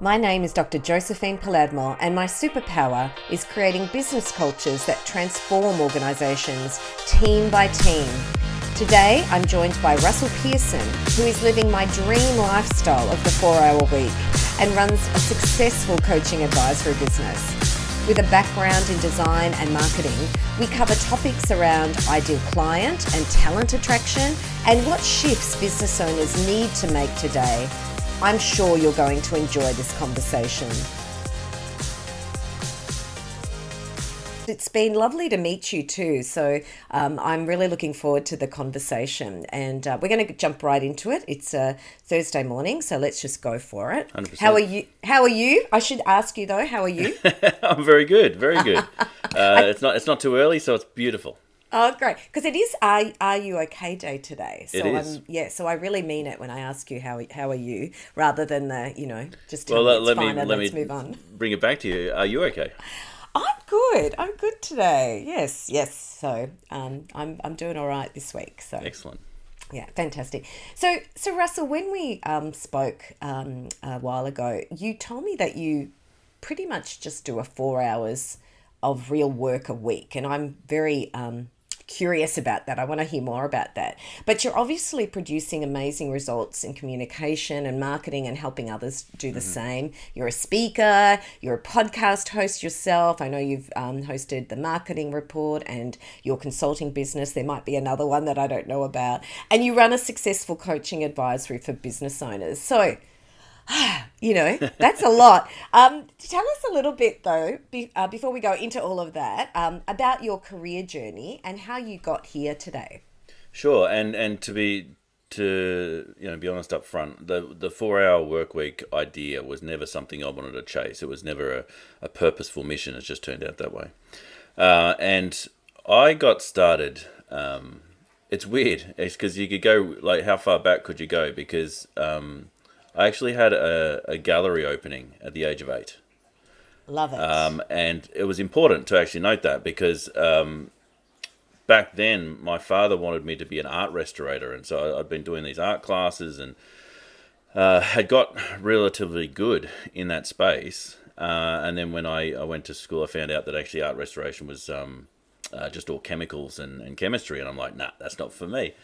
My name is Dr. Josephine Palermo, and my superpower is creating business cultures that transform organizations team by team. Today, I'm joined by Russell Pearson, who is living my dream lifestyle of the four hour week and runs a successful coaching advisory business. With a background in design and marketing, we cover topics around ideal client and talent attraction and what shifts business owners need to make today I'm sure you're going to enjoy this conversation. It's been lovely to meet you too. So um, I'm really looking forward to the conversation, and uh, we're going to jump right into it. It's a Thursday morning, so let's just go for it. 100%. How are you? How are you? I should ask you though. How are you? I'm very good, very good. Uh, it's not it's not too early, so it's beautiful. Oh, great! Because it is "Are Are You Okay" Day today. So It is. I'm yeah. So I really mean it when I ask you how how are you, rather than the you know just Well, let, me let me and let let's me move on. bring it back to you. Are you okay? I'm good. I'm good today. Yes, yes. So um, I'm I'm doing all right this week. So Excellent. yeah, fantastic. So so Russell, when we um, spoke um, a while ago, you told me that you pretty much just do a four hours of real work a week, and I'm very um, curious about that. I want to hear more about that. But you're obviously producing amazing results in communication and marketing and helping others do the same. You're a speaker, you're a podcast host yourself. I know you've um, hosted the marketing report and your consulting business. There might be another one that I don't know about. And you run a successful coaching advisory for business owners. So, you know that's a lot um, tell us a little bit though be, uh, before we go into all of that um, about your career journey and how you got here today Sure, and and to be to you know be honest up front, the the four hour work week idea was never something I wanted to chase. It was never a, a purposeful mission. It's just turned out that way. Uh, and I got started. Um, it's weird. It's because you could go like how far back could you go? Because um, I actually had a, a gallery opening at the age of eight. love it Um, and it was important to actually note that because um, back then my father wanted me to be an art restorator, and so I'd been doing these art classes and uh, had got relatively good in that space. Uh, and then when I, I went to school, I found out that actually art restoration was um, uh, just all chemicals and, and chemistry, and I'm like, nah, that's not for me.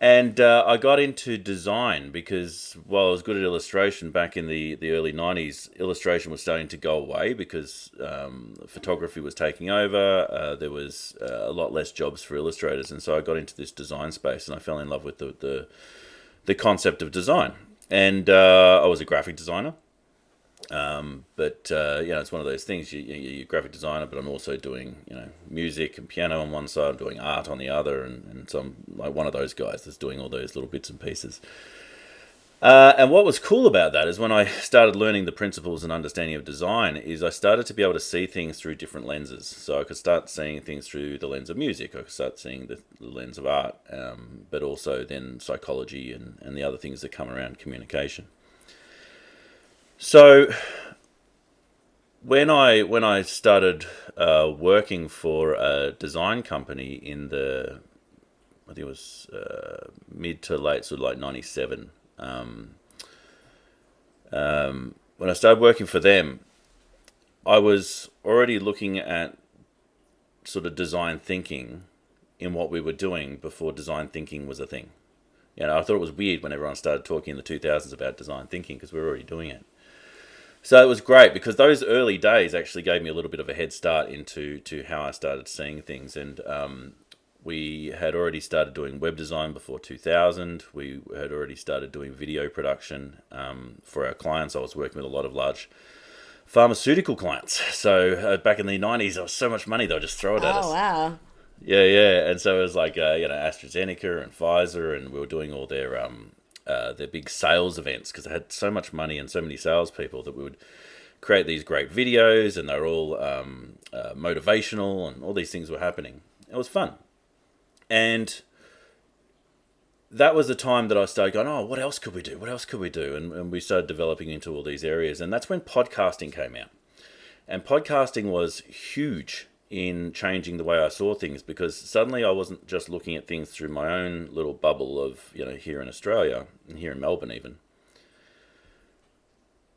And uh, I got into design because while I was good at illustration back in the, the early 90s, illustration was starting to go away because um, photography was taking over. Uh, there was uh, a lot less jobs for illustrators. And so I got into this design space and I fell in love with the, the, the concept of design. And uh, I was a graphic designer. Um, but uh, you know, it's one of those things. You, you, you're a graphic designer, but I'm also doing you know music and piano on one side, I'm doing art on the other, and, and so I'm like one of those guys that's doing all those little bits and pieces. Uh, and what was cool about that is when I started learning the principles and understanding of design, is I started to be able to see things through different lenses. So I could start seeing things through the lens of music, I could start seeing the, the lens of art, um, but also then psychology and, and the other things that come around communication. So when I when I started uh, working for a design company in the I think it was uh, mid to late sort of like ninety seven. Um, um, when I started working for them, I was already looking at sort of design thinking in what we were doing before design thinking was a thing. You know, I thought it was weird when everyone started talking in the 2000s about design thinking because we were already doing it. So it was great because those early days actually gave me a little bit of a head start into to how I started seeing things. And um, we had already started doing web design before 2000. We had already started doing video production um, for our clients. I was working with a lot of large pharmaceutical clients. So uh, back in the 90s, there was so much money they'll just throw it at us. oh wow Yeah, yeah, and so it was like uh, you know AstraZeneca and Pfizer, and we were doing all their um uh, their big sales events because they had so much money and so many salespeople that we would create these great videos, and they're all um, uh, motivational, and all these things were happening. It was fun, and that was the time that I started going, oh, what else could we do? What else could we do? And, and we started developing into all these areas, and that's when podcasting came out. And podcasting was huge in changing the way I saw things because suddenly I wasn't just looking at things through my own little bubble of, you know, here in Australia and here in Melbourne even.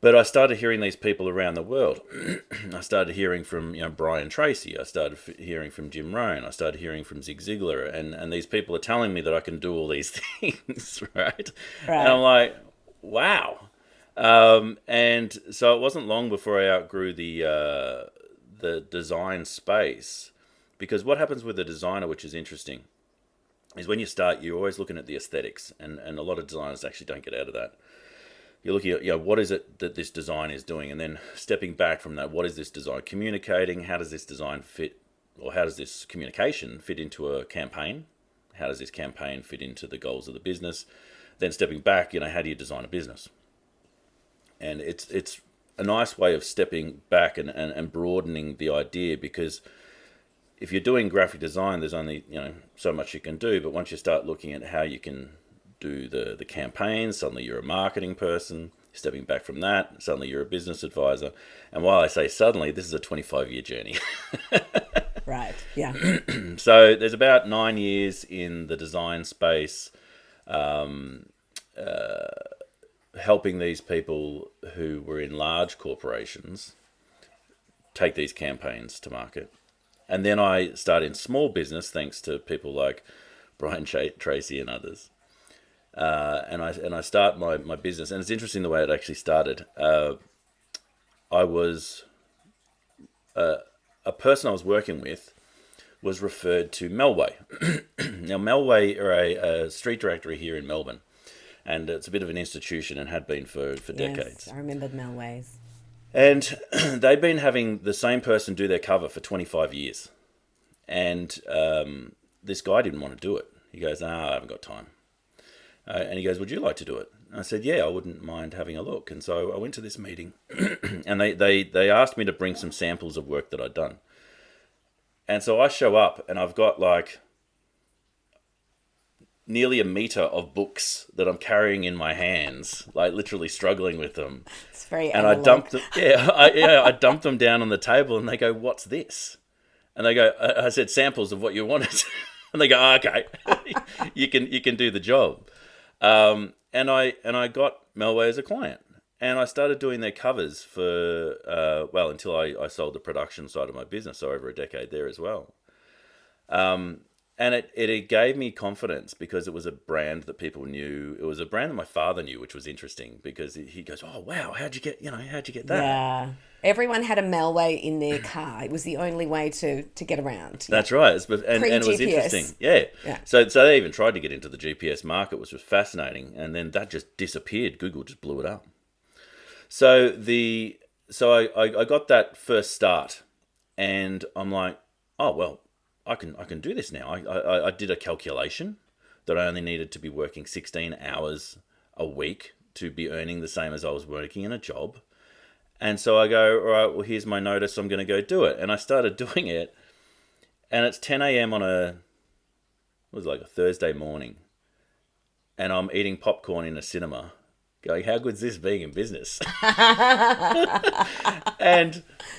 But I started hearing these people around the world. I started hearing from you know Brian Tracy. I started f- hearing from Jim Rohn. I started hearing from Zig Ziglar, and and these people are telling me that I can do all these things, right? Right. And I'm like, wow. Um, and so it wasn't long before I outgrew the uh, the design space, because what happens with a designer, which is interesting, is when you start, you're always looking at the aesthetics, and and a lot of designers actually don't get out of that. You're looking at you know what is it that this design is doing? And then stepping back from that what is this design communicating? How does this design fit or how does this communication fit into a campaign? How does this campaign fit into the goals of the business? Then stepping back you know how do you design a business? And it's it's a nice way of stepping back and, and, and broadening the idea because if you're doing graphic design there's only you know so much you can do but once you start looking at how you can do the, the campaigns. Suddenly you're a marketing person. Stepping back from that, suddenly you're a business advisor. And while I say suddenly, this is a 25 year journey. right. Yeah. so there's about nine years in the design space, um, uh, helping these people who were in large corporations take these campaigns to market. And then I start in small business thanks to people like Brian Ch- Tracy and others uh, and I and I start my, my business, and it's interesting the way it actually started. Uh, I was uh, a person I was working with was referred to Melway. now Melway are a, a, street directory here in Melbourne, and it's a bit of an institution and had been for for yes, decades. I remember Melways. And they've been having the same person do their cover for 25 years. And um, this guy didn't want to do it. He goes, ah, I haven't got time. Uh, and he goes, Would you like to do it? And I said, Yeah, I wouldn't mind having a look. And so I went to this meeting and they, they, they asked me to bring some samples of work that I'd done. And so I show up and I've got like nearly a meter of books that I'm carrying in my hands, like literally struggling with them. It's very and analog. I dumped them. Yeah, I, yeah, I dumped them down on the table, and they go, "What's this?" And they go, "I said samples of what you wanted." and they go, oh, "Okay, you can you can do the job." Um, and I and I got Melway as a client, and I started doing their covers for uh, well until I, I sold the production side of my business, so over a decade there as well. Um, and it, it, it gave me confidence because it was a brand that people knew. It was a brand that my father knew, which was interesting because he goes, "Oh wow, how'd you get you know how'd you get that?" Yeah. Everyone had a Melway in their car. It was the only way to, to get around. Yeah. That's right. It's, and, and it was interesting. Yeah. Yeah. So, so they even tried to get into the GPS market, which was fascinating. And then that just disappeared. Google just blew it up. So the so I, I, I got that first start and I'm like, oh well, I can I can do this now. I, I, I did a calculation that I only needed to be working 16 hours a week to be earning the same as I was working in a job. And so I go, all right, well, here's my notice. I'm going to go do it. And I started doing it. And it's 10 a.m. on a, it was like a Thursday morning. And I'm eating popcorn in a cinema, going, how good's this being in business? and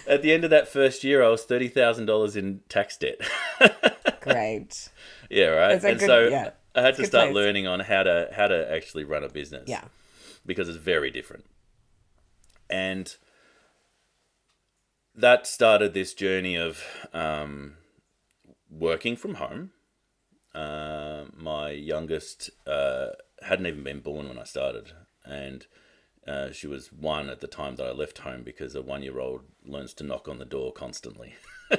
at the end of that first year, I was $30,000 in tax debt. Great. yeah, right. And good- so yeah. I had It's to start place. learning on how to how to actually run a business. Yeah. Because it's very different. And that started this journey of um, working from home. Uh, my youngest uh, hadn't even been born when I started, and uh, she was one at the time that I left home because a one-year-old learns to knock on the door constantly.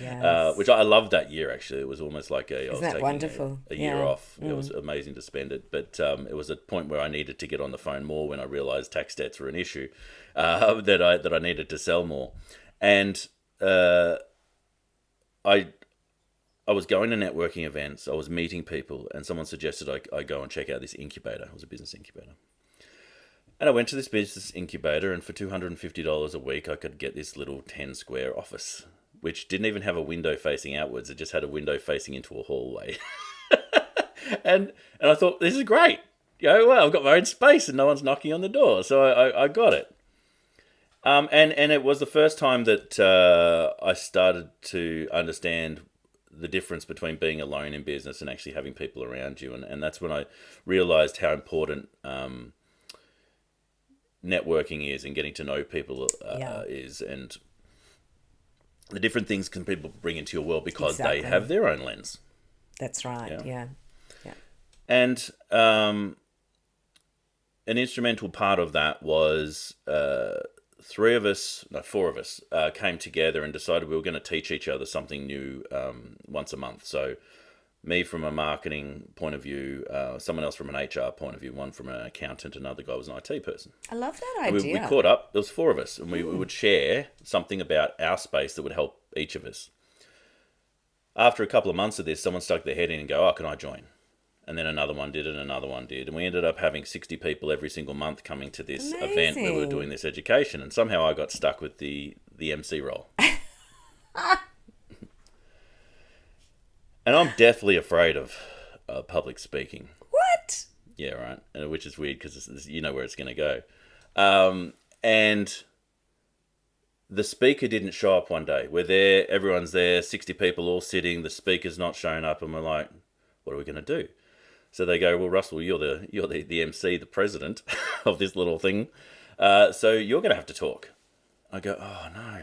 Yes. Uh, which I loved that year. Actually, it was almost like a I was that taking a- wonderful? A, year Yeah. Mm. off. It was amazing to spend it, but um, it was a point where I needed to get on the phone more when I realised tax debts were an issue uh, that I that I needed to sell more, and uh, I I was going to networking events. I was meeting people, and someone suggested I, I go and check out this incubator. It was a business incubator. And I went to this business incubator, and for two hundred and fifty dollars a week, I could get this little ten square office, which didn't even have a window facing outwards. It just had a window facing into a hallway. and and I thought this is great. You know, well, I've got my own space, and no one's knocking on the door, so I, I, I got it. Um, and and it was the first time that uh, I started to understand the difference between being alone in business and actually having people around you, and, and that's when I realized how important um, networking is and getting to know people uh, Yeah. is, and the different things can people bring into your world because they have their own lens. That's right. Yeah. Yeah. Yeah. And um, an instrumental part of that was uh, three of us, no, four of us, uh, came together and decided we were going to teach each other something new um, once a month. So, me from a marketing point of view, uh, someone else from an HR point of view, one from an accountant, another guy was an IT person. I love that We, idea. we caught up. There was four of us, and we, we would share something about our space that would help each of us. After a couple of months of this, someone stuck their head in and go, "Oh, can I join?" And then another one did, and another one did, and we ended up having sixty people every single month coming to this event where we were doing this education. And somehow I got stuck with the the MC role. and I'm deathly afraid of uh, public speaking. what? Yeah, right. And which is weird because you know where it's going to go. Um, and the speaker didn't show up one day. We're there, everyone's there, 60 people all sitting, the speaker's not showing up, and we're like, what are we going to do? So they go, well, Russell, you're the you're the, the MC, the president of this little thing. Uh, so you're going to have to talk. I go, oh no.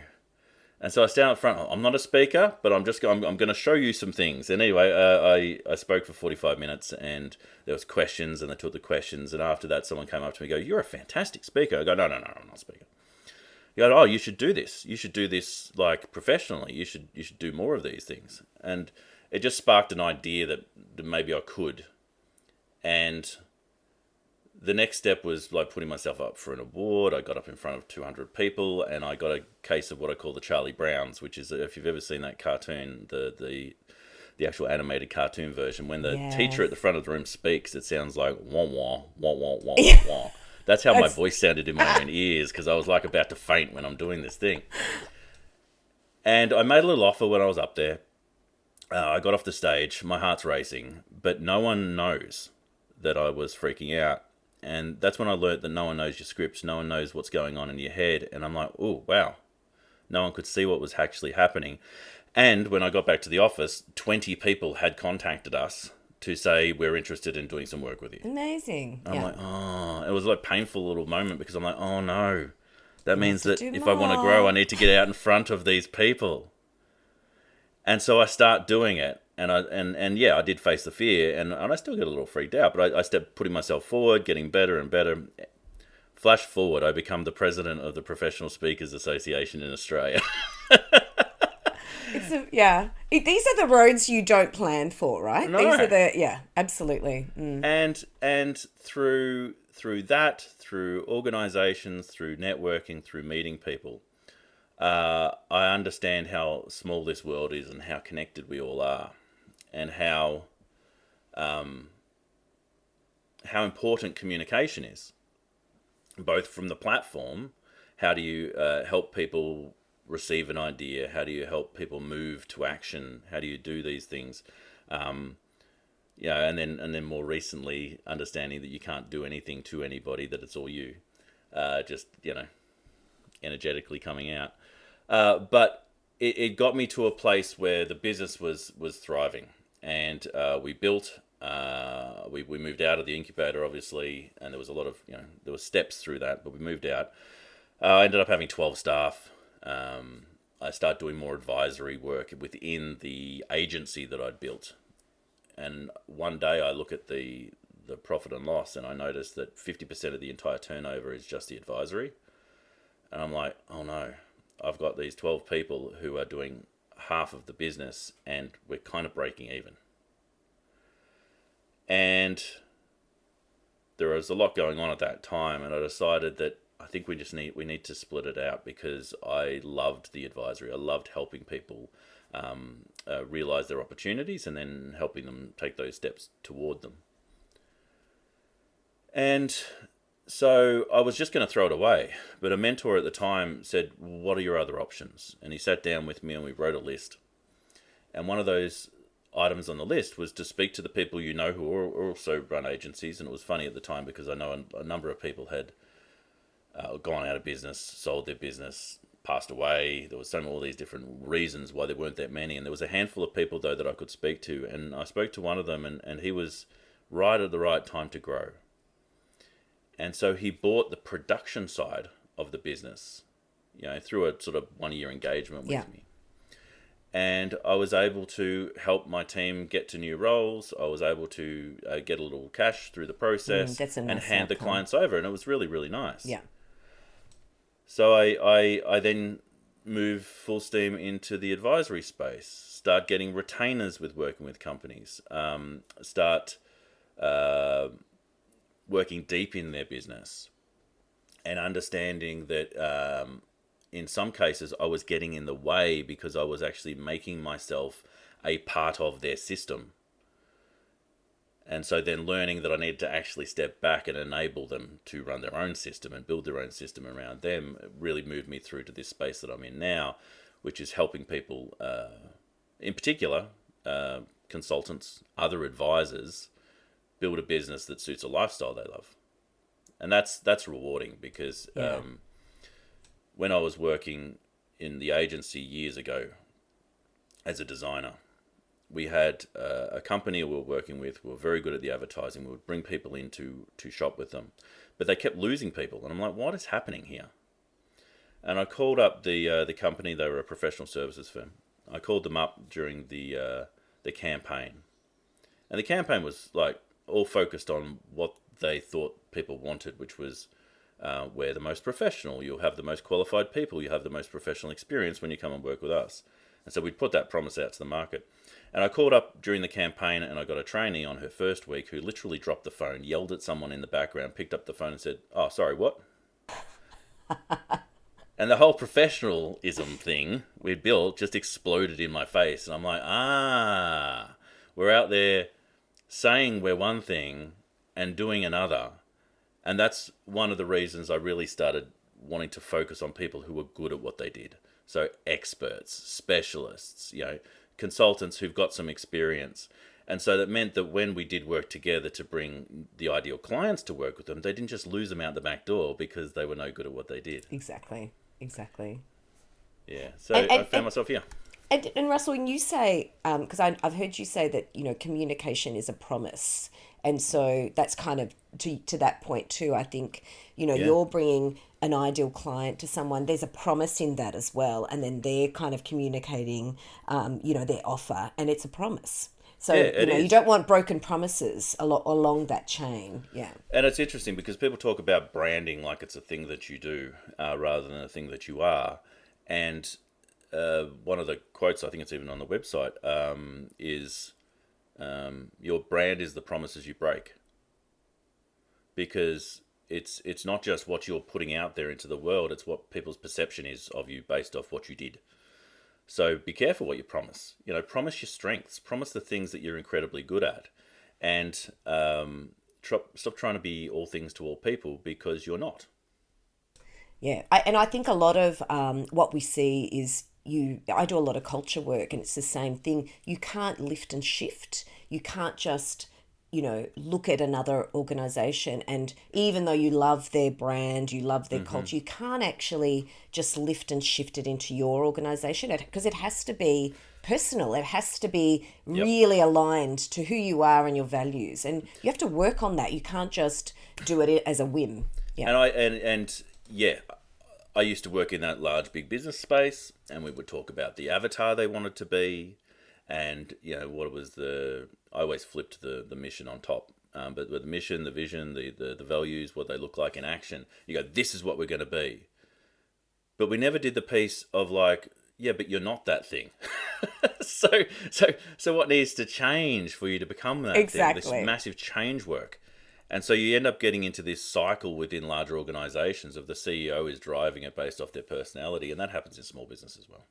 And so I stand up front. I'm not a speaker, but I'm just I'm, I'm going to show you some things. And anyway, uh, I I spoke for 45 minutes, and there was questions, and they took the questions. And after that, someone came up to me, and go, "You're a fantastic speaker." I go, "No, no, no, I'm not a speaker." You go, "Oh, you should do this. You should do this like professionally. You should you should do more of these things." And it just sparked an idea that, that maybe I could. And the next step was like putting myself up for an award. I got up in front of 200 people and I got a case of what I call the Charlie Browns, which is if you've ever seen that cartoon, the the the actual animated cartoon version, when the Yes. teacher at the front of the room speaks, it sounds like wah wah wah wah wah wah. That's how my voice sounded in my own ears because I was like about to faint when I'm doing this thing. And I made a little offer when I was up there. Uh, I got off the stage, my heart's racing, but no one knows that I was freaking out. And that's when I learnt that no one knows your scripts, no one knows what's going on in your head. And I'm like, oh, wow. No one could see what was actually happening. And when I got back to the office, 20 people had contacted us to say, we're interested in doing some work with you. Amazing. I'm yeah. like, oh, it was like a painful little moment because I'm like, oh no. That means that if I want to grow. I need to get out in front of these people. And so I start doing it. And I and, and yeah, I did face the fear and, and I still get a little freaked out, but I, I stepped putting myself forward, getting better and better. Flash forward, I become the president of the Professional Speakers Association in Australia. It's a, yeah. It, these are the roads you don't plan for, right? No. These are the yeah, absolutely. Mm. and and through through that through organizations through networking through meeting people uh, i understand how small this world is and how connected we all are and how um, how important communication is both from the platform how do you uh, help people receive an idea how do you help people move to action how do you do these things um, yeah, and then and then more recently, understanding that you can't do anything to anybody, that it's all you, uh, just you know, energetically coming out. Uh, but it, it got me to a place where the business was was thriving, and uh, we built. Uh, we we moved out of the incubator, obviously, and there was a lot of you know there were steps through that, but we moved out. Uh, I ended up having twelve staff. Um, I started doing more advisory work within the agency that I'd built and one day I look at the the profit and loss and I notice that 50% of the entire turnover is just the advisory and I'm like oh no I've got these 12 people who are doing half of the business and we're kind of breaking even and there was a lot going on at that time and I decided that I think we just need we need to split it out because I loved the advisory I loved helping people um, uh, realize their opportunities and then helping them take those steps toward them. And so I was just going to throw it away, but a mentor at the time said, What are your other options? And he sat down with me and we wrote a list. And one of those items on the list was to speak to the people you know who also run agencies. And it was funny at the time because I know a, number of people had uh, gone out of business, sold their business, passed away. There was so many all these different reasons why there weren't that many, and there was a handful of people though that I could speak to, and I spoke to one of them, and, and he was right at the right time to grow. And so he bought the production side of the business, you know, through a sort of one year engagement with Yeah. me. And I was able to help my team get to new roles. I was able to uh, get a little cash through the process Mm, and nice hand the clients over, and it was really, really nice. Yeah. So I, I, I then move full steam into the advisory space, start getting retainers with working with companies, um, start uh, working deep in their business and understanding that um, in some cases I was getting in the way because I was actually making myself a part of their system. And so then learning that I needed to actually step back and enable them to run their own system and build their own system around them really moved me through to this space that I'm in now, which is helping people, uh, in particular, uh, consultants, other advisors, build a business that suits a lifestyle they love. And that's that's rewarding because Yeah. um, when I was working in the agency years ago as a designer, we had uh, a company we were working with. We were very good at the advertising. We would bring people in to, to shop with them, but they kept losing people. And I'm like, what is happening here? And I called up the uh, the company. They were a professional services firm. I called them up during the uh, the campaign, and the campaign was like all focused on what they thought people wanted, which was uh, we're the most professional. You'll have the most qualified people. You have the most professional experience when you come and work with us. And so we'd put that promise out to the market. And I called up during the campaign and I got a trainee on her first week who literally dropped the phone, yelled at someone in the background, picked up the phone and said, Oh, sorry, what? and the whole professionalism thing we built just exploded in my face. And I'm like, Ah, we're out there saying we're one thing and doing another. And that's one of the reasons I really started wanting to focus on people who were good at what they did. So experts, specialists, you know, consultants who've got some experience. And so that meant that when we did work together to bring the ideal clients to work with them, they didn't just lose them out the back door because they were no good at what they did. Exactly. Exactly. Yeah. So And- I found and- myself here. And, and Russell, when you say, because I I've heard you say that you know communication is a promise, and so that's kind of to to that point too. I think you know Yeah. you're bringing an ideal client to someone. There's a promise in that as well, and then they're kind of communicating, um, you know, their offer, and it's a promise. So Yeah, you know you don't want broken promises along along that chain. Yeah. And it's interesting because people talk about branding like it's a thing that you do uh, rather than a thing that you are. And uh, one of the quotes, I think it's even on the website, um, is um, your brand is the promises you break. Because it's it's not just what you're putting out there into the world; it's what people's perception is of you based off what you did. So be careful what you promise. You know, promise your strengths, promise the things that you're incredibly good at, and um, tr- stop trying to be all things to all people because you're not. Yeah, I, and I think a lot of um, what we see is you. I do a lot of culture work, and it's the same thing. You can't lift and shift. You can't just, you know, look at another organization, and even though you love their brand, you love their mm-hmm. culture, you can't actually just lift and shift it into your organization because it has to be personal. It has to be really aligned to who you are and your values, and you have to work on that. You can't just do it as a whim. Yeah. And I and and yeah, I used to work in that large big business space, and we would talk about the avatar they wanted to be, and you know what was the. I always flipped the the mission on top. Um, but with the mission, the vision, the, the the values, what they look like in action, you go, this is what we're going to be. But we never did the piece of like, yeah, but you're not that thing. so so so what needs to change for you to become that thing? Exactly. This massive change work. And so you end up getting into this cycle within larger organizations of the CEO is driving it based off their personality, and that happens in small business as well.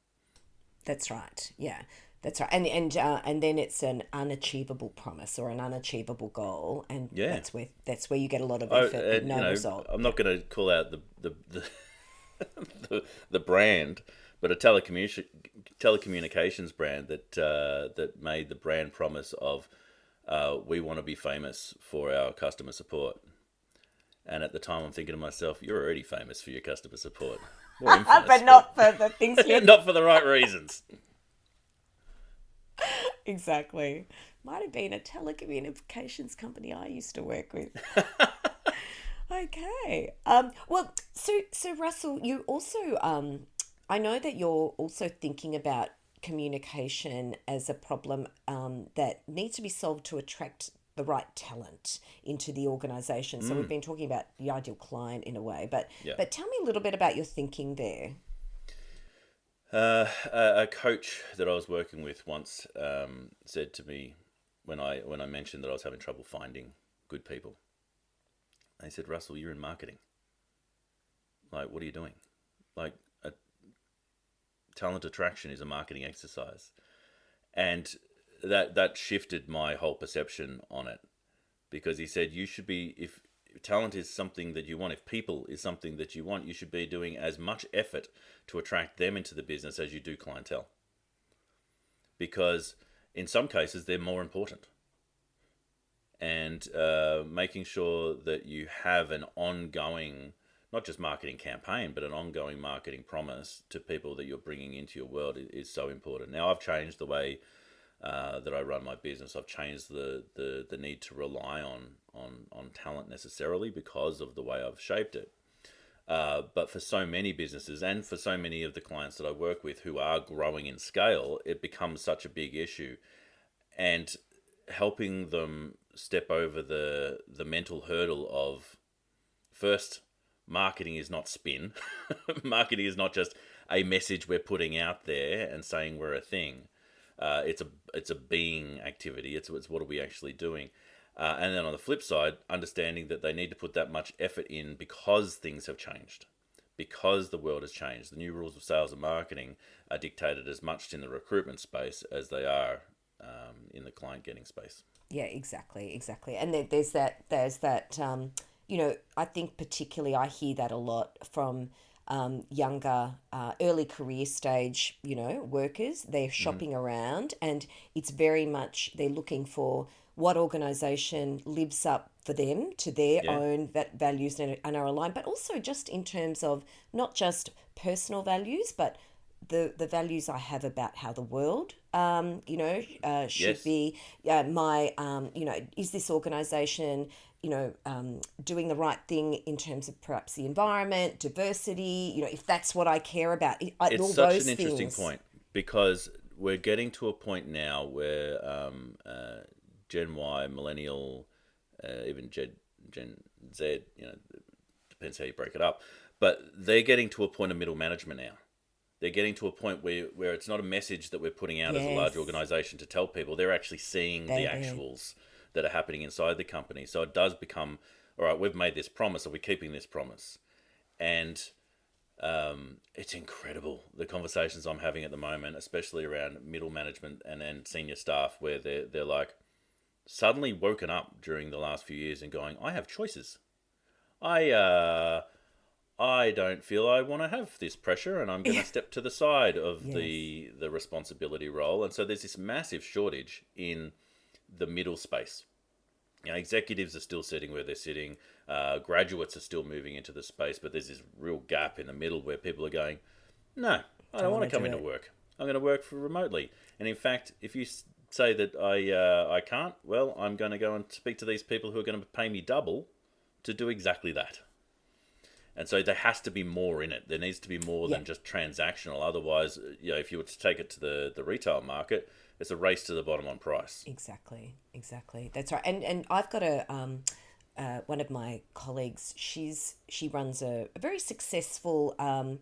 That's right. Yeah, that's right. And and uh, and then it's an unachievable promise or an unachievable goal, and Yeah. that's where that's where you get a lot of I, effort but and, no you know, result. I'm not going to call out the the the, the, the brand, but a telecommunication telecommunications brand that uh, that made the brand promise of uh, we want to be famous for our customer support. And at the time, I'm thinking to myself, "You're already famous for your customer support, infamous, but not for the things you not for the right reasons." exactly. Might have been a telecommunications company I used to work with. Okay. Um, well, so so Russell, you also um, I know that you're also thinking about communication as a problem um, that needs to be solved to attract the right talent into the organization. So we've been talking about the ideal client in a way, but Yeah. but tell me a little bit about your thinking there. Uh, a, a coach that I was working with once um, said to me when I when I mentioned that I was having trouble finding good people. They said, "Russell, you're in marketing. Like, what are you doing? Like, talent attraction is a marketing exercise." And that that shifted my whole perception on it. Because he said you should be if talent is something that you want if people is something that you want you should be doing as much effort to attract them into the business as you do clientele. Because in some cases they're more important. And uh, making sure that you have an ongoing not just marketing campaign but an ongoing marketing promise to people that you're bringing into your world is, is so important now i've changed the way uh, that I run my business. I've changed the, the, the need to rely on, on, on talent necessarily because of the way I've shaped it. Uh, but for so many businesses and for so many of the clients that I work with who are growing in scale, it becomes such a big issue. And helping them step over the the mental hurdle of first marketing is not spin. marketing is not just a message we're putting out there and saying we're a thing. Uh, it's a it's a being activity. It's it's what are we actually doing? Uh, and then on the flip side, understanding that they need to put that much effort in because things have changed, because the world has changed. The new rules of sales and marketing are dictated as much in the recruitment space as they are um, in the client getting space. Yeah, exactly, exactly. And there, there's that, there's that, um, you know, I think particularly I hear that a lot from um, younger, uh, early career stage, you know, workers. They're shopping around and it's very much, they're looking for what organization lives up for them to their Yeah. own va- values and, and are aligned, but also just in terms of not just personal values, but the, the values I have about how the world, um, you know, uh, should Yes. be uh, my, um, you know, is this organization, you know, um, doing the right thing in terms of perhaps the environment, diversity, you know, if that's what I care about, I- all it's such those an interesting things. point because we're getting to a point now where um, uh, Gen Y, millennial, uh, even Gen, Gen Z, you know, depends how you break it up, but they're getting to a point of middle management now. They're getting to a point where, where it's not a message that we're putting out as a large organization to tell people. They're actually seeing the do. actuals that are happening inside the company. So it does become, all right, we've made this promise. Are we keeping this promise? And um, it's incredible the conversations I'm having at the moment, especially around middle management and then senior staff, where they're they're like suddenly woken up during the last few years and going, I have choices. I uh, I don't feel I want to have this pressure, and I'm going to step to the side of the the responsibility role. And so there's this massive shortage in the middle space. You know, executives are still sitting where they're sitting. Uh, graduates are still moving into the space, but there's this real gap in the middle where people are going, "No, I don't, want wanna come into work. I'm going to work for remotely." And in fact, if you say that I uh, I can't, well, I'm going to go and speak to these people who are going to pay me double to do exactly that. And so there has to be more in it. There needs to be more than just transactional. Otherwise, you know, if you were to take it to the, the retail market, it's a race to the bottom on price. Exactly, exactly. That's right. And and I've got a um, uh, one of my colleagues. She's she runs a, a very successful um,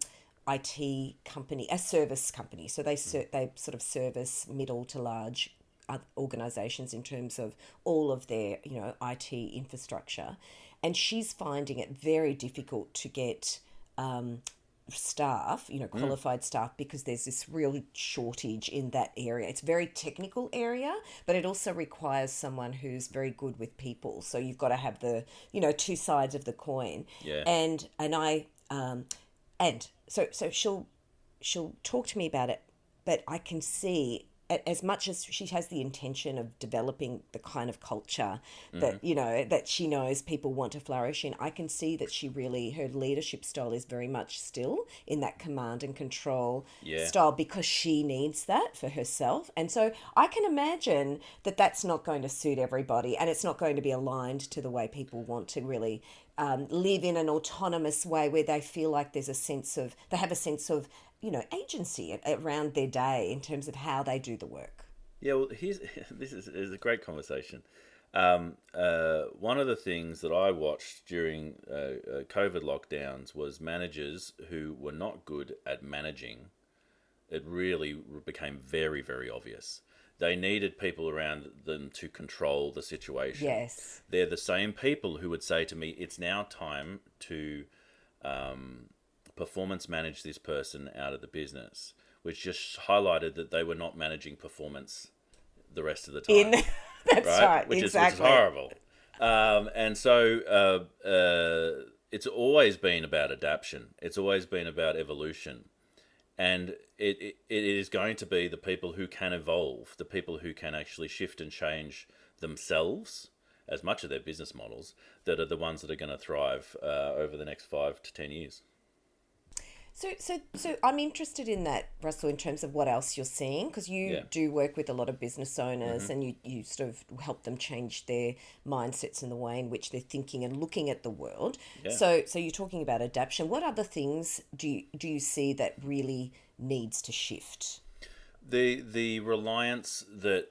IT company, a service company. So they ser- they sort of service middle to large uh, organizations in terms of all of their you know IT infrastructure, and she's finding it very difficult to get. Um, staff, you know, qualified staff, because there's this real shortage in that area. It's a very technical area, but it also requires someone who's very good with people. So you've got to have the, you know, two sides of the coin. Yeah. And and I um and so so she'll she'll talk to me about it, but I can see as much as she has the intention of developing the kind of culture that you know that she knows people want to flourish in i can see that she really her leadership style is very much still in that command and control Yeah. style because she needs that for herself and so i can imagine that that's not going to suit everybody and it's not going to be aligned to the way people want to really um, live in an autonomous way where they feel like there's a sense of they have a sense of you know agency around their day in terms of how they do the work. Yeah, well, here's this is, is a great conversation. Um, uh, one of the things that I watched during uh, uh, COVID lockdowns was managers who were not good at managing. It really became very, very obvious. They needed people around them to control the situation. Yes. They're the same people who would say to me, it's now time to um, performance manage this person out of the business, which just highlighted that they were not managing performance the rest of the time. In that's right, right which exactly. is which is horrible. Um, and so uh, uh, it's always been about adaptation. It's always been about evolution, and it, it it is going to be the people who can evolve, the people who can actually shift and change themselves as much of their business models that are the ones that are going to thrive uh, over the next five to ten years. So, so, so I'm interested in that, Russell, in terms of what else you're seeing, because you Yeah. do work with a lot of business owners mm-hmm. and you, you sort of help them change their mindsets and the way in which they're thinking and looking at the world. Yeah. So, so you're talking about adaptation. What other things do you, do you see that really needs to shift? the the reliance that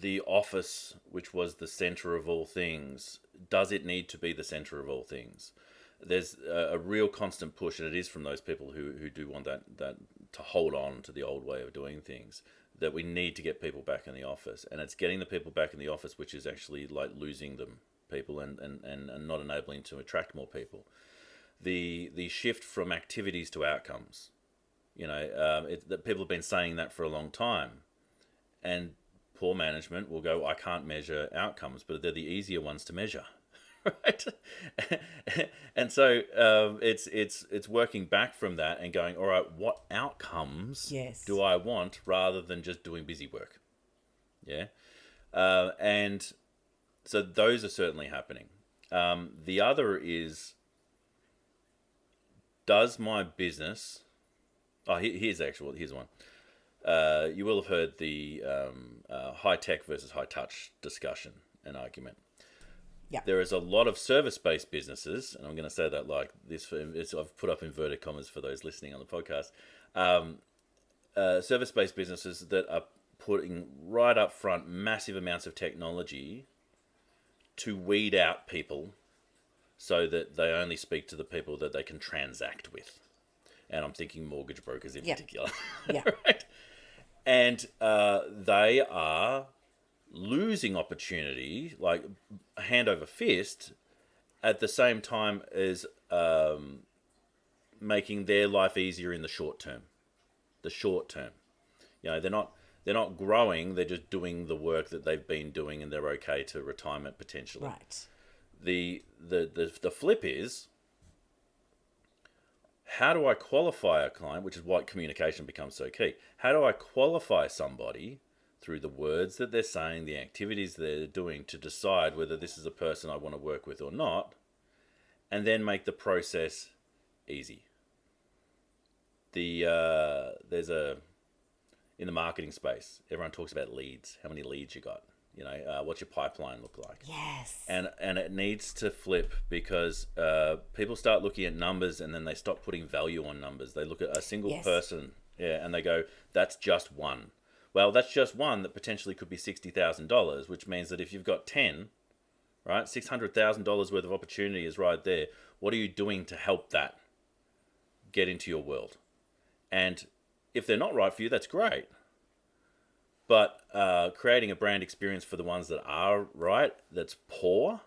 the office, which was the center of all things, does it need to be the center of all things? There's a, real constant push, and it is from those people who, who do want that that to hold on to the old way of doing things. That we need to get people back in the office, and it's getting the people back in the office, which is actually like losing them people and, and, and, and not enabling to attract more people. The the shift from activities to outcomes you know, um, it, that people have been saying that for a long time, and poor management will go, "I can't measure outcomes," but they're the easier ones to measure, right? and so um, it's it's it's working back from that and going, "All right, what outcomes Yes. do I want?" Rather than just doing busy work, yeah, uh, and so those are certainly happening. Um, the other is, does my business Oh, he- here's actual. Here's one. Uh, you will have heard the um, uh, high tech versus high touch discussion and argument. Yeah. There is a lot of service based businesses, and I'm going to say that like this. For, it's, I've put up inverted commas for those listening on the podcast. Um, uh, service based businesses that are putting right up front massive amounts of technology to weed out people so that they only speak to the people that they can transact with and I'm thinking mortgage brokers in Yeah. particular. Yeah. right? And uh, they are losing opportunity, like hand over fist, at the same time as um, making their life easier in the short term. The short term, you know, they're not they're not growing; they're just doing the work that they've been doing, and they're okay to retirement potentially Right. the the the, the flip is how do I qualify a client, which is why communication becomes so key. How do I qualify somebody through the words that they're saying, the activities they're doing to decide whether this is a person I want to work with or not, and then make the process easy. The uh, there's a in the marketing space, everyone talks about leads. How many leads you got? You know, uh, what's your pipeline look like? Yes. and and it needs to flip because uh, people start looking at numbers and then they stop putting value on numbers. They look at a single Yes. person, yeah, and they go, "That's just one." Well, that's just one that potentially could be sixty thousand dollars, which means that if you've got ten, right, six hundred thousand dollars worth of opportunity is right there. What are you doing to help that get into your world? And if they're not right for you, that's great. But uh, creating a brand experience for the ones that are right, that's poor,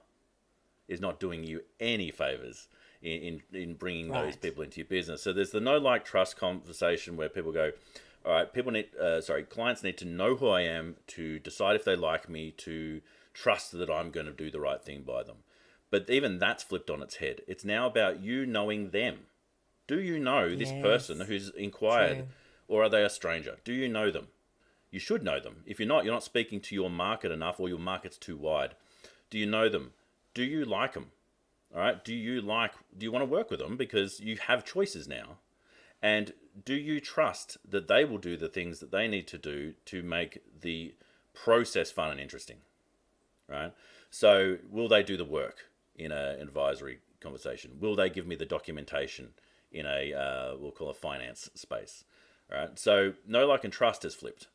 is not doing you any favors in, in, in bringing those people into your business. So there's the no like trust conversation where people go, all right, people need, uh, sorry, clients need to know who I am to decide if they like me, to trust that I'm going to do the right thing by them. But even that's flipped on its head. It's now about you knowing them. Do you know this Yes. person who's inquired, True. or are they a stranger? Do you know them? You should know them. If you're not, you're not speaking to your market enough, or your market's too wide. Do you know them? Do you like them? All right. Do you like? Do you want to work with them because you have choices now? And do you trust that they will do the things that they need to do to make the process fun and interesting? Right. So will they do the work in an advisory conversation? Will they give me the documentation in a uh, we'll call a finance space? Right. So know like, and trust has flipped,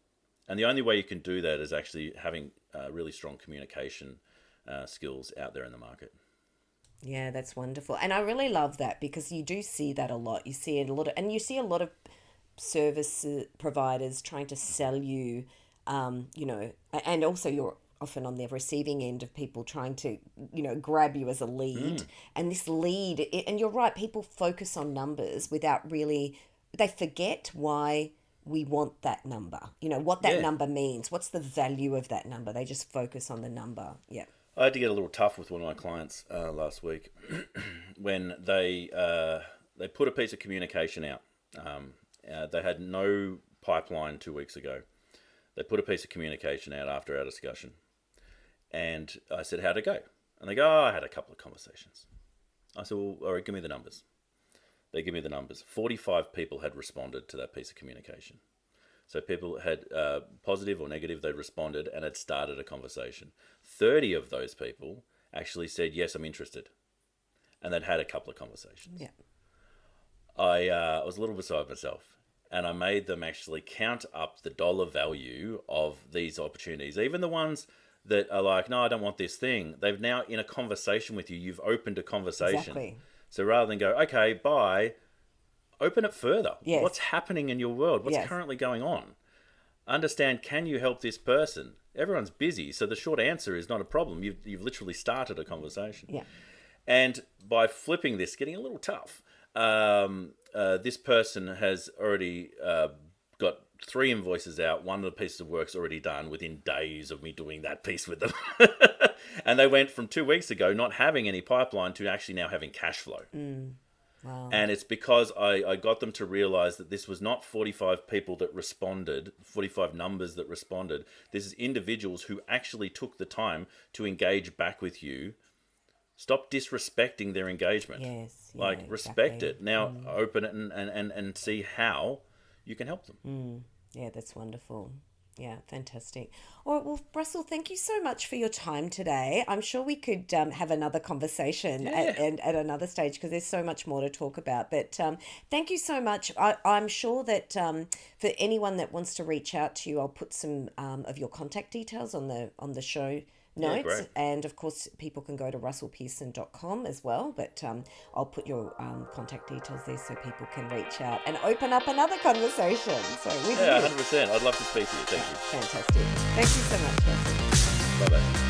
and the only way you can do that is actually having uh, really strong communication uh, skills out there in the market. Yeah, that's wonderful. And I really love that because you do see that a lot. You see it a lot of, and you see a lot of service providers trying to sell you, um, you know, and also you're often on the receiving end of people trying to, you know, grab you as a lead. Mm. And this lead, and you're right, people focus on numbers without really, they forget why we want that number, you know, what that yeah. number means, what's the value of that number. They just focus on the number. Yeah. I had to get a little tough with one of my clients uh, last week when they uh, they put a piece of communication out. Um, uh, they had no pipeline two weeks ago. They put a piece of communication out after our discussion, and I said, "How'd it go?" And they go, oh, "I had a couple of conversations." I said, "Well, all right, give me the numbers." They give me the numbers. Forty-five people had responded to that piece of communication. So people had uh, positive or negative, they responded and had started a conversation. 30 of those people actually said, Yes, I'm interested. And they'd had a couple of conversations. Yeah. I uh, was a little beside myself and I made them actually count up the dollar value of these opportunities, even the ones that are like, no, I don't want this thing. They've now, in a conversation with you, you've opened a conversation. Exactly. So rather than go, okay, bye, open it further. Yes. What's happening in your world? What's yes. currently going on? Understand, can you help this person? Everyone's busy, so the short answer is not a problem. You've, you've literally started a conversation. Yeah. And by flipping this, getting a little tough, um, uh, this person has already uh, got three invoices out. One of the pieces of work's already done within days of me doing that piece with them. and they went from two weeks ago not having any pipeline to actually now having cash flow. Mm. Wow. And it's because I, I got them to realize that this was not 45 people that responded, 45 numbers that responded. This is individuals who actually took the time to engage back with you. Stop disrespecting their engagement. Yes. Yeah, like, respect exactly. it. Now, mm. open it and, and, and, and see how you can help them. Mm. Yeah, that's wonderful. Yeah, fantastic. All right, well, Russell, thank you so much for your time today. I'm sure we could um, have another conversation yeah. at, at, at, another stage because there's so much more to talk about. But um, thank you so much. I, I'm sure that um, for anyone that wants to reach out to you, I'll put some um, of your contact details on the on the show notes. Yeah, and of course, people can go to russellpearson.com as well. But um, I'll put your um, contact details there so people can reach out and open up another conversation. So with yeah, 100%. I'd love to speak to you. Thank you. Fantastic. Thank you so much, Russell. Bye bye.